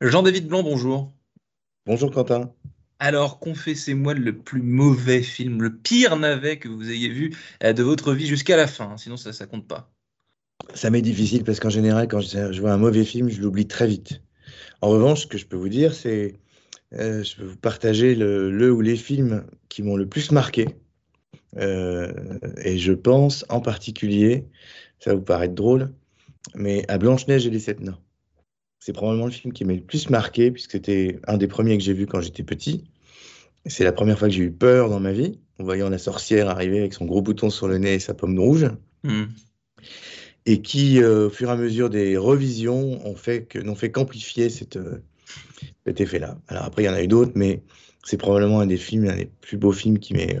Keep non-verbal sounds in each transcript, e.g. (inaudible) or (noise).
Jean-David Blanc, bonjour. Bonjour Quentin. Alors, confessez-moi le plus mauvais film, le pire navet que vous ayez vu euh, de votre vie jusqu'à la fin, sinon ça ne compte pas. Ça m'est difficile parce qu'en général, quand je vois un mauvais film, je l'oublie très vite. En revanche, ce que je peux vous dire, c'est euh, je peux vous partager le, ou les films qui m'ont le plus marqué. Euh, et je pense en particulier, ça va vous paraître drôle, mais à Blanche-Neige et les Sept Nains. C'est probablement le film qui m'a le plus marqué, puisque c'était un des premiers que j'ai vu quand j'étais petit. C'est la première fois que j'ai eu peur dans ma vie, en voyant la sorcière arriver avec son gros bouton sur le nez et sa pomme rouge. Hmm. Et qui, euh, au fur et à mesure des revisions, n'ont fait qu'amplifier euh, cet effet-là. Alors après, il y en a eu d'autres, mais c'est probablement un des films, un des plus beaux films qui m'est,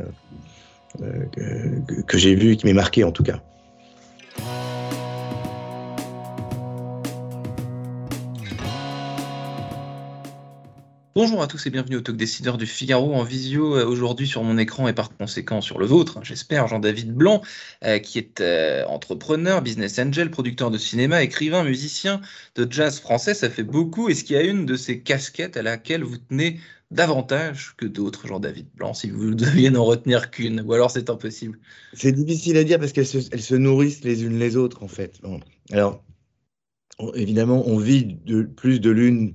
euh, que, que j'ai vu et qui m'est marqué en tout cas. Bonjour à tous et bienvenue au Talk Décideur du Figaro en visio euh, aujourd'hui sur mon écran et par conséquent sur le vôtre, hein, j'espère, Jean-David Blanc, euh, qui est euh, entrepreneur, business angel, producteur de cinéma, écrivain, musicien de jazz français. Ça fait beaucoup. Est-ce qu'il y a une de ces casquettes à laquelle vous tenez davantage que d'autres, Jean-David Blanc, si vous deviez n'en retenir qu'une, ou alors c'est impossible? C'est difficile à dire parce qu'elles se, nourrissent les unes les autres, en fait. Alors, évidemment, on vit de, plus de l'une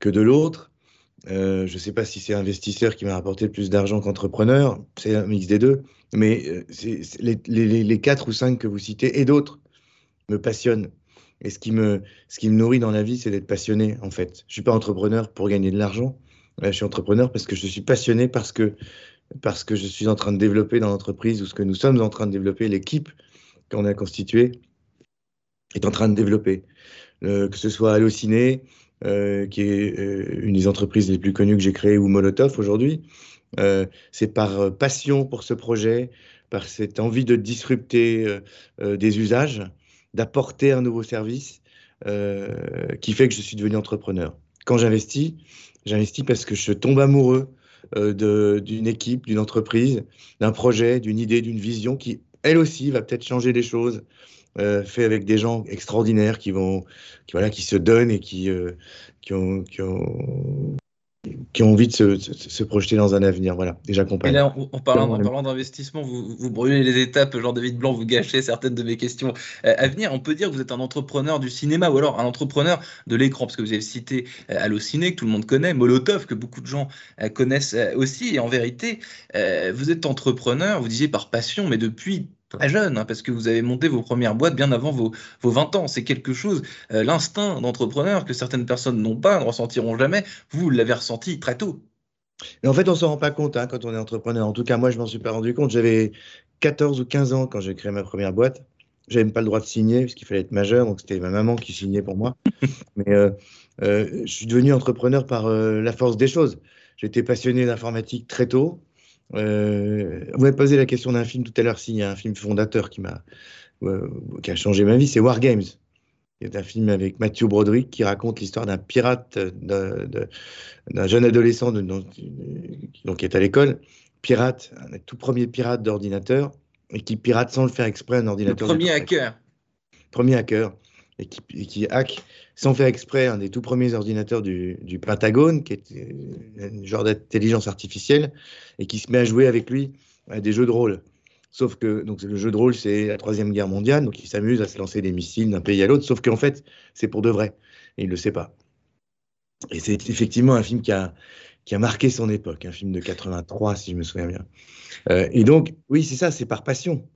que de l'autre. Euh, je ne sais pas si c'est investisseur qui m'a rapporté plus d'argent qu'entrepreneur, c'est un mix des deux, mais euh, les, quatre ou cinq que vous citez et d'autres me passionnent. Et ce qui me, ce nourrit dans la vie, c'est d'être passionné, en fait. Je ne suis pas entrepreneur pour gagner de l'argent, je suis entrepreneur parce que je suis passionné, parce que, je suis en train de développer dans l'entreprise ou ce que nous sommes en train de développer, l'équipe qu'on a constituée est en train de développer. que ce soit Allociné, euh, qui est euh, une des entreprises les plus connues que j'ai créées, ou Molotov aujourd'hui. Euh, c'est par passion pour ce projet, par cette envie de disrupter des usages, d'apporter un nouveau service, qui fait que je suis devenu entrepreneur. Quand j'investis, j'investis parce que je tombe amoureux d'une équipe, d'une entreprise, d'un projet, d'une idée, d'une vision qui, elle aussi, va peut-être changer les choses, euh, fait avec des gens extraordinaires qui vont, qui, voilà, qui se donnent et qui, euh, qui, ont, qui, ont, qui ont envie de se, se, projeter dans un avenir. Voilà, et j'accompagne. Et là, en, parlant, en parlant d'investissement, vous, vous, brûlez les étapes, Jean-David Blanc, vous gâchez certaines de mes questions euh, à venir. On peut dire que vous êtes un entrepreneur du cinéma ou alors un entrepreneur de l'écran, parce que vous avez cité euh, Allociné, que tout le monde connaît, Molotov, que beaucoup de gens connaissent aussi. Et en vérité, vous êtes entrepreneur, vous disiez par passion, mais depuis très jeune, hein, parce que vous avez monté vos premières boîtes bien avant vos, vos 20 ans. C'est quelque chose, euh, l'instinct d'entrepreneur que certaines personnes n'ont pas, ne ressentiront jamais. Vous l'avez ressenti très tôt. Mais en fait, on ne s'en rend pas compte hein, quand on est entrepreneur. En tout cas, moi, je m'en suis pas rendu compte. J'avais 14 ou 15 ans quand j'ai créé ma première boîte. J'avais même pas le droit de signer parce qu'il fallait être majeur, donc c'était ma maman qui signait pour moi. (laughs) Mais euh, euh, je suis devenu entrepreneur par la force des choses. J'étais passionné d'informatique très tôt. Euh, vous m'avez posé la question d'un film tout à l'heure, s'il y a un film fondateur qui m'a euh, qui a changé ma vie, c'est War Games. C'est un film avec Matthew Broderick qui raconte l'histoire d'un pirate, d'un jeune adolescent donc, qui est à l'école, pirate, un tout premier pirate d'ordinateur, et qui pirate sans le faire exprès un ordinateur. Le premier hacker. Premier hacker et qui, hack sans faire exprès un des tout premiers ordinateurs du, Pentagone, qui est euh, un genre d'intelligence artificielle, et qui se met à jouer avec lui à des jeux de rôle. Sauf que donc, le jeu de rôle, c'est la Troisième Guerre mondiale, donc il s'amuse à se lancer des missiles d'un pays à l'autre, sauf qu'en fait, c'est pour de vrai, et il ne le sait pas. Et c'est effectivement un film qui a, qui a marqué son époque, un film de 83, si je me souviens bien. Euh, et donc, oui, c'est ça, c'est par passion.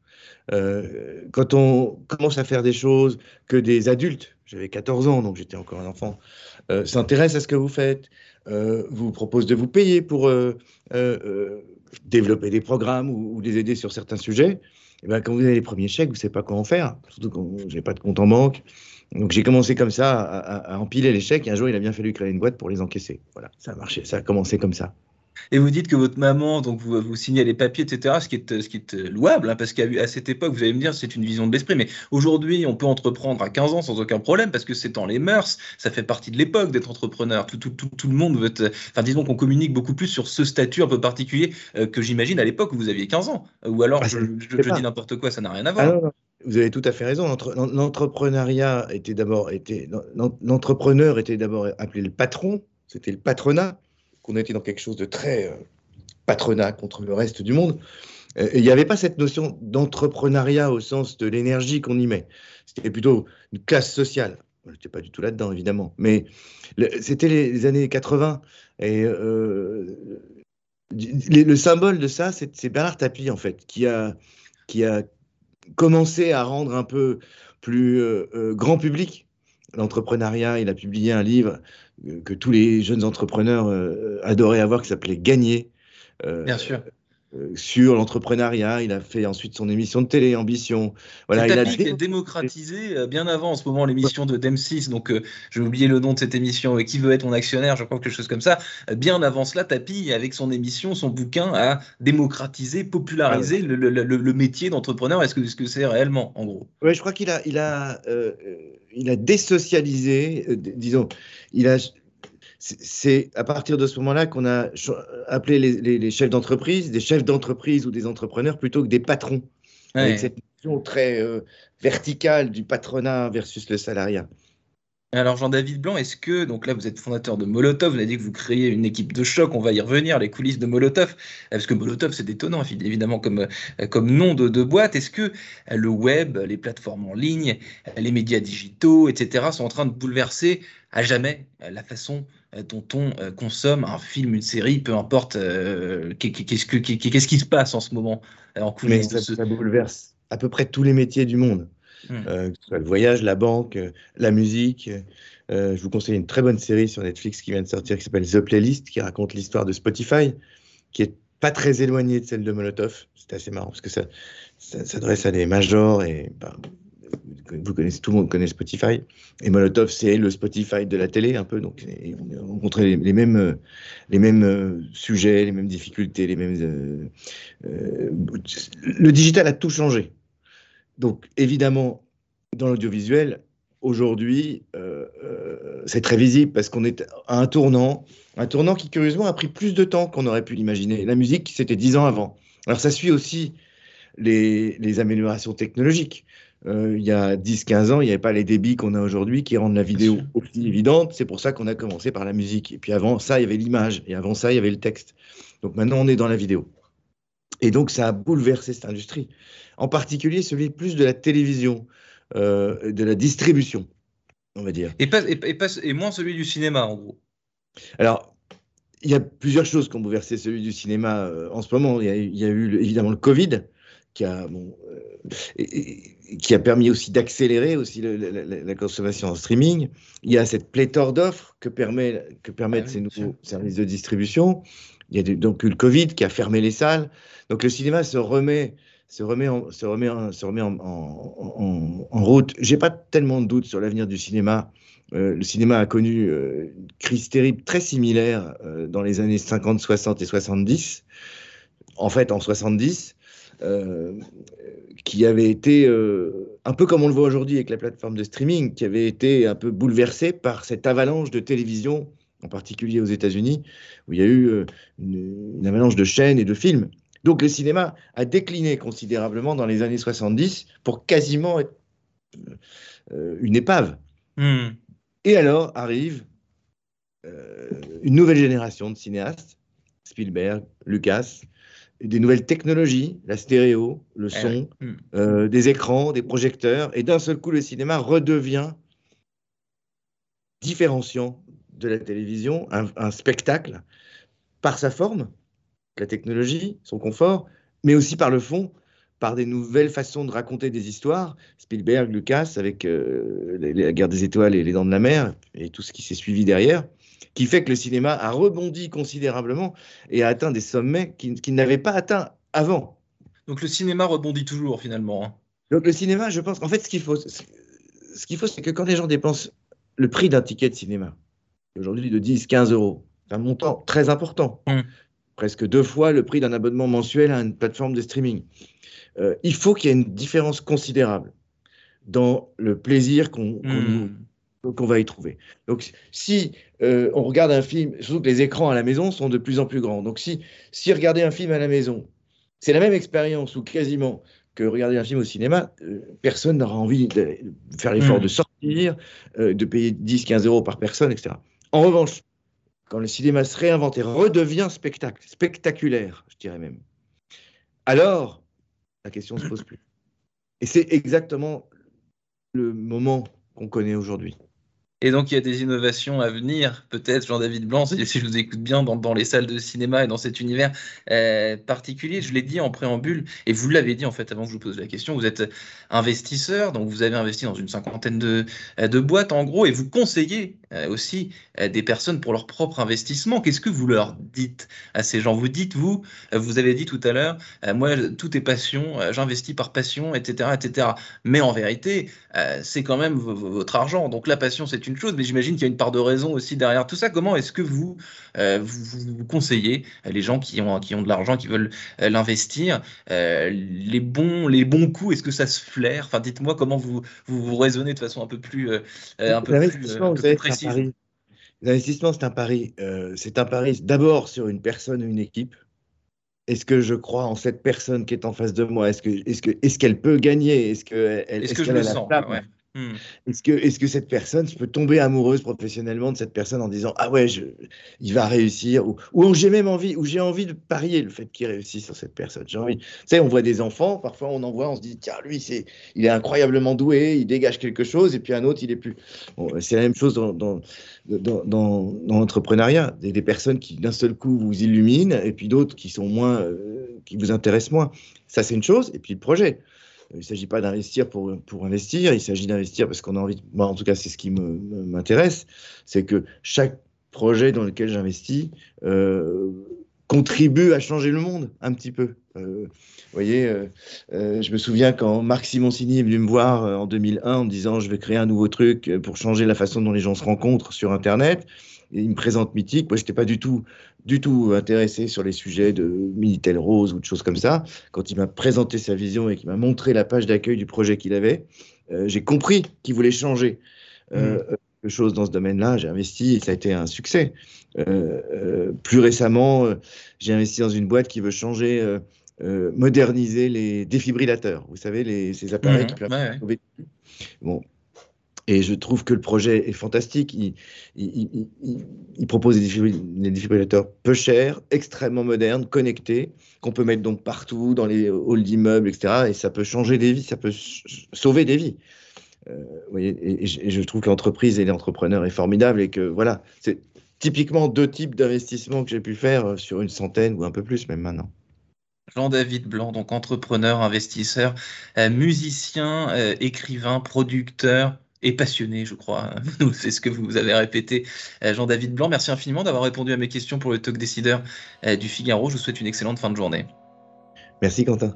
Euh, quand on commence à faire des choses que des adultes, j'avais 14 ans, donc j'étais encore un enfant, euh, s'intéressent à ce que vous faites, euh, vous proposent de vous payer pour développer des programmes ou, les aider sur certains sujets, et ben, quand vous avez les premiers chèques, vous ne savez pas comment faire, surtout quand vous pas de compte en banque. Donc j'ai commencé comme ça à, à empiler les chèques et un jour il a bien fallu créer une boîte pour les encaisser. Voilà, ça a marché, ça a commencé comme ça. Et vous dites que votre maman, donc vous, vous signez les papiers, etc., ce qui est, ce qui est louable, hein, parce qu'à cette époque, vous allez me dire, c'est une vision de l'esprit, mais aujourd'hui, on peut entreprendre à 15 ans sans aucun problème, parce que c'est dans les mœurs, ça fait partie de l'époque d'être entrepreneur. Tout, tout, tout, tout, le monde veut être, enfin, disons qu'on communique beaucoup plus sur ce statut un peu particulier euh, que j'imagine à l'époque où vous aviez 15 ans. Ou alors, ah, je, je, dis n'importe quoi, ça n'a rien à voir. Ah vous avez tout à fait raison. L'entrepreneuriat était d'abord l'entrepreneur était d'abord appelé le patron. C'était le patronat. Qu'on était dans quelque chose de très euh, patronat contre le reste du monde. Euh, il n'y avait pas cette notion d'entrepreneuriat au sens de l'énergie qu'on y met. C'était plutôt une classe sociale. Je n'étais pas du tout là-dedans, évidemment. Mais c'était les années 80. Et euh, le symbole de ça, c'est Bernard Tapie, en fait, qui a, commencé à rendre un peu plus grand public l'entrepreneuriat. Il a publié un livre que tous les jeunes entrepreneurs adoraient avoir, qui s'appelait Gagner. Bien sûr. Euh, sur l'entrepreneuriat. Il a fait ensuite son émission de télé, Ambition. Voilà, il a démocratisé euh, bien avant en ce moment l'émission de Dem6. Donc, euh, j'ai oublié le nom de cette émission. Qui veut être mon actionnaire Je crois quelque chose comme ça. Bien avant cela, Tapi, avec son émission, son bouquin, a démocratisé, popularisé ah le, métier d'entrepreneur. Est-ce que c'est -ce c'est réellement, en gros? Oui, je crois qu'il a, il a, il a désocialisé, disons, il a c'est à partir de ce moment-là qu'on a appelé les, chefs d'entreprise des chefs d'entreprise ou des entrepreneurs plutôt que des patrons. Avec cette notion très euh, verticale du patronat versus le salariat. Alors Jean-David Blanc, est-ce que, donc là vous êtes fondateur de Molotov, vous avez dit que vous créez une équipe de choc, on va y revenir, les coulisses de Molotov, parce que Molotov c'est étonnant évidemment comme, comme nom de, de boîte, est-ce que le web, les plateformes en ligne, les médias digitaux, etc. sont en train de bouleverser à jamais la façon euh, dont on euh, consomme un film, une série, peu importe euh, qu'est-ce, qui se passe en ce moment en Mais ça, bouleverse à peu près tous les métiers du monde. Hmm. que ce soit le voyage, la banque, la musique. je vous conseille une très bonne série sur Netflix qui vient de sortir qui s'appelle The Playlist, qui raconte l'histoire de Spotify, qui est pas très éloignée de celle de Molotov. C'est assez marrant parce que ça, s'adresse à des majors et bah, vous connaissez, tout le monde connaît Spotify. Et Molotov, c'est le Spotify de la télé, un peu. Donc, on a rencontré les, mêmes, les mêmes euh, sujets, les mêmes difficultés, les mêmes. Euh, euh, le digital a tout changé. Donc, évidemment, dans l'audiovisuel, aujourd'hui, c'est très visible parce qu'on est à un tournant, un tournant qui, curieusement, a pris plus de temps qu'on aurait pu l'imaginer. La musique, c'était dix ans avant. Alors, ça suit aussi les, les améliorations technologiques. Euh, il y a 10-15 ans, il n'y avait pas les débits qu'on a aujourd'hui qui rendent la vidéo aussi évidente. C'est pour ça qu'on a commencé par la musique. Et puis avant ça, il y avait l'image. Et avant ça, il y avait le texte. Donc maintenant, on est dans la vidéo. Et donc, ça a bouleversé cette industrie. En particulier, celui plus de la télévision, euh, de la distribution, on va dire. Et, pas, et, moins celui du cinéma, en gros. Alors, il y a plusieurs choses qui ont bouleversé celui du cinéma euh, en ce moment. Il y a, eu évidemment le Covid qui a, bon, qui a permis aussi d'accélérer aussi la, consommation en streaming. Il y a cette pléthore d'offres que, permet, que permettent ah ces nouveaux services de distribution. Il y a donc eu le Covid qui a fermé les salles. Donc le cinéma se remet, se remet, en, se remet, se remet en, en, en route. J'ai pas tellement de doutes sur l'avenir du cinéma. Euh, le cinéma a connu euh, une crise terrible très similaire euh, dans les années 50, 60 et 70. En fait, en 70, euh, qui avait été euh, un peu comme on le voit aujourd'hui avec la plateforme de streaming, qui avait été un peu bouleversé par cette avalanche de télévision, en particulier aux États-Unis, où il y a eu euh, une, avalanche de chaînes et de films. Donc le cinéma a décliné considérablement dans les années 70 pour quasiment être une épave. Hmm. Et alors arrive une nouvelle génération de cinéastes, Spielberg, Lucas, des nouvelles technologies, la stéréo, le eh son, hmm. euh, des écrans, des projecteurs, et d'un seul coup, le cinéma redevient différenciant de la télévision, un, spectacle, par sa forme, la technologie, son confort, mais aussi par le fond, par des nouvelles façons de raconter des histoires. Spielberg, Lucas, avec euh, la guerre des étoiles et les dents de la mer, et tout ce qui s'est suivi derrière qui fait que le cinéma a rebondi considérablement et a atteint des sommets qu'il n'avait pas atteints avant. Donc le cinéma rebondit toujours finalement. Hein. Donc le cinéma, je pense, en fait, ce qu'il faut, ce qu'il faut, c'est que quand les gens dépensent le prix d'un ticket de cinéma, aujourd'hui de 10, 15 euros, c'est un montant très important, mmh. presque deux fois le prix d'un abonnement mensuel à une plateforme de streaming. Euh, il faut qu'il y ait une différence considérable dans le plaisir qu'on mmh qu'on va y trouver. Donc, si euh, on regarde un film, surtout que les écrans à la maison sont de plus en plus grands. Donc, si, si regarder un film à la maison, c'est la même expérience ou quasiment que regarder un film au cinéma, euh, personne n'aura envie de faire l'effort Hmm. de sortir, euh, de payer 10-15 euros par personne, etc. En revanche, quand le cinéma se réinvente et redevient spectacle, spectaculaire, je dirais même, alors la question ne se pose plus. Et c'est exactement le moment qu'on connaît aujourd'hui. Et donc, il y a des innovations à venir, peut-être, Jean-David Blanc, si je vous écoute bien, dans, les salles de cinéma et dans cet univers euh, particulier. Je l'ai dit en préambule, et vous l'avez dit en fait avant que je vous pose la question, vous êtes investisseur, donc vous avez investi dans une cinquantaine de, euh, boîtes en gros, et vous conseillez euh, aussi des personnes pour leur propre investissement. Qu'est-ce que vous leur dites à ces gens? Vous dites, vous, vous avez dit tout à l'heure, moi, tout est passion, j'investis par passion, etc., etc. Mais en vérité, c'est quand même votre argent. Donc la passion, c'est une chose, mais j'imagine qu'il y a une part de raison aussi derrière tout ça. Comment est-ce que vous, euh, vous, conseillez euh, les gens qui ont, qui ont de l'argent, qui veulent euh, l'investir, euh, les bons, les bons coups, est-ce que ça se flaire? Enfin, dites-moi comment vous, vous, vous raisonnez de façon un peu plus, euh, un peu plus, un peu plus précise. L'investissement, c'est un pari. C'est un pari d'abord sur une personne ou une équipe. Est-ce que je crois en cette personne qui est en face de moi? Est-ce que, est-ce que, est-ce qu'elle peut gagner? Est-ce que, elle, Est-ce que je le sens? ouais. Hmm. Est-ce que, cette personne, je peux tomber amoureuse professionnellement de cette personne en disant ah ouais, il va réussir ou, j'ai même envie ou j'ai envie de parier le fait qu'il réussisse sur cette personne. J'ai envie. Tu sais, on voit des enfants, parfois on en voit, on se dit tiens lui il est incroyablement doué, il dégage quelque chose et puis un autre il est plus. C'est la même chose dans l'entrepreneuriat. Des, des personnes qui d'un seul coup vous illuminent et puis d'autres qui sont moins, euh, qui vous intéressent moins. Ça c'est une chose et puis le projet. Il ne s'agit pas d'investir pour, pour investir, il s'agit d'investir parce qu'on a envie, moi en tout cas c'est ce qui m'intéresse, c'est que chaque projet dans lequel j'investis euh, contribue à changer le monde un petit peu. Euh, vous voyez, euh, euh, je me souviens quand Marc Simoncini est venu me voir en 2001 en me disant je vais créer un nouveau truc pour changer la façon dont les gens se rencontrent sur Internet. Et il me présente Mythique. Moi, je n'étais pas du tout, du tout intéressé sur les sujets de Minitel Rose ou de choses comme ça quand il m'a présenté sa vision et qu'il m'a montré la page d'accueil du projet qu'il avait, j'ai compris qu'il voulait changer Mm. Quelque chose dans ce domaine-là. J'ai investi et ça a été un succès. Euh, euh, plus récemment, euh, j'ai investi dans une boîte qui veut changer, moderniser les défibrillateurs. Vous savez, les, ces appareils Mhm. qui permettent Ouais, de. Bon. Et je trouve que le projet est fantastique. Il, il- il- il- il propose des défibrill- des défibrillateurs peu chers, extrêmement modernes, connectés, qu'on peut mettre donc partout, dans les halls d'immeubles, etc. Et ça peut changer des vies, ça peut sauver des vies. Euh, et, et je- trouve que l'entreprise et l'entrepreneur est formidable et que voilà, c'est typiquement deux types d'investissements que j'ai pu faire euh, sur une centaine ou un peu plus même maintenant. Jean-David Blanc, donc entrepreneur, investisseur, euh, musicien, écrivain, producteur et passionné, je crois. (laughs) C'est ce que vous avez répété, Jean-David Blanc. Merci infiniment d'avoir répondu à mes questions pour le talk décideur du Figaro. Je vous souhaite une excellente fin de journée. Merci Quentin.